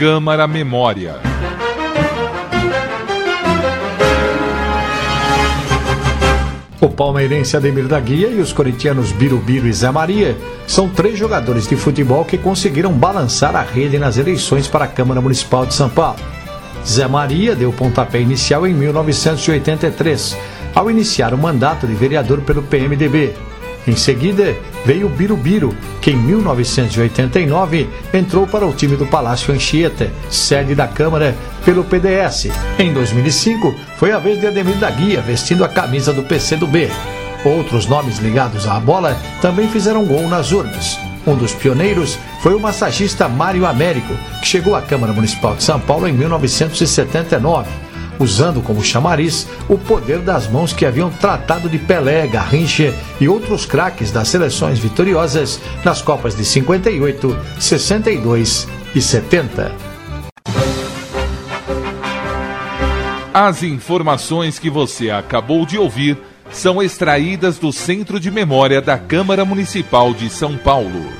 Câmara Memória. O palmeirense Ademir da Guia e os corintianos Birubiru e Zé Maria são três jogadores de futebol que conseguiram balançar a rede nas eleições para a Câmara Municipal de São Paulo. Zé Maria deu pontapé inicial em 1983, ao iniciar o mandato de vereador pelo PMDB. Em seguida, veio Birubiru, que em 1989 entrou para o time do Palácio Anchieta, sede da Câmara, pelo PDS. Em 2005, foi a vez de Ademir da Guia vestindo a camisa do PCdoB. Outros nomes ligados à bola também fizeram gol nas urnas. Um dos pioneiros foi o massagista Mário Américo, que chegou à Câmara Municipal de São Paulo em 1979 usando como chamariz o poder das mãos que haviam tratado de Pelé, Garrincha e outros craques das seleções vitoriosas nas Copas de 58, 62 e 70. As informações que você acabou de ouvir são extraídas do Centro de Memória da Câmara Municipal de São Paulo.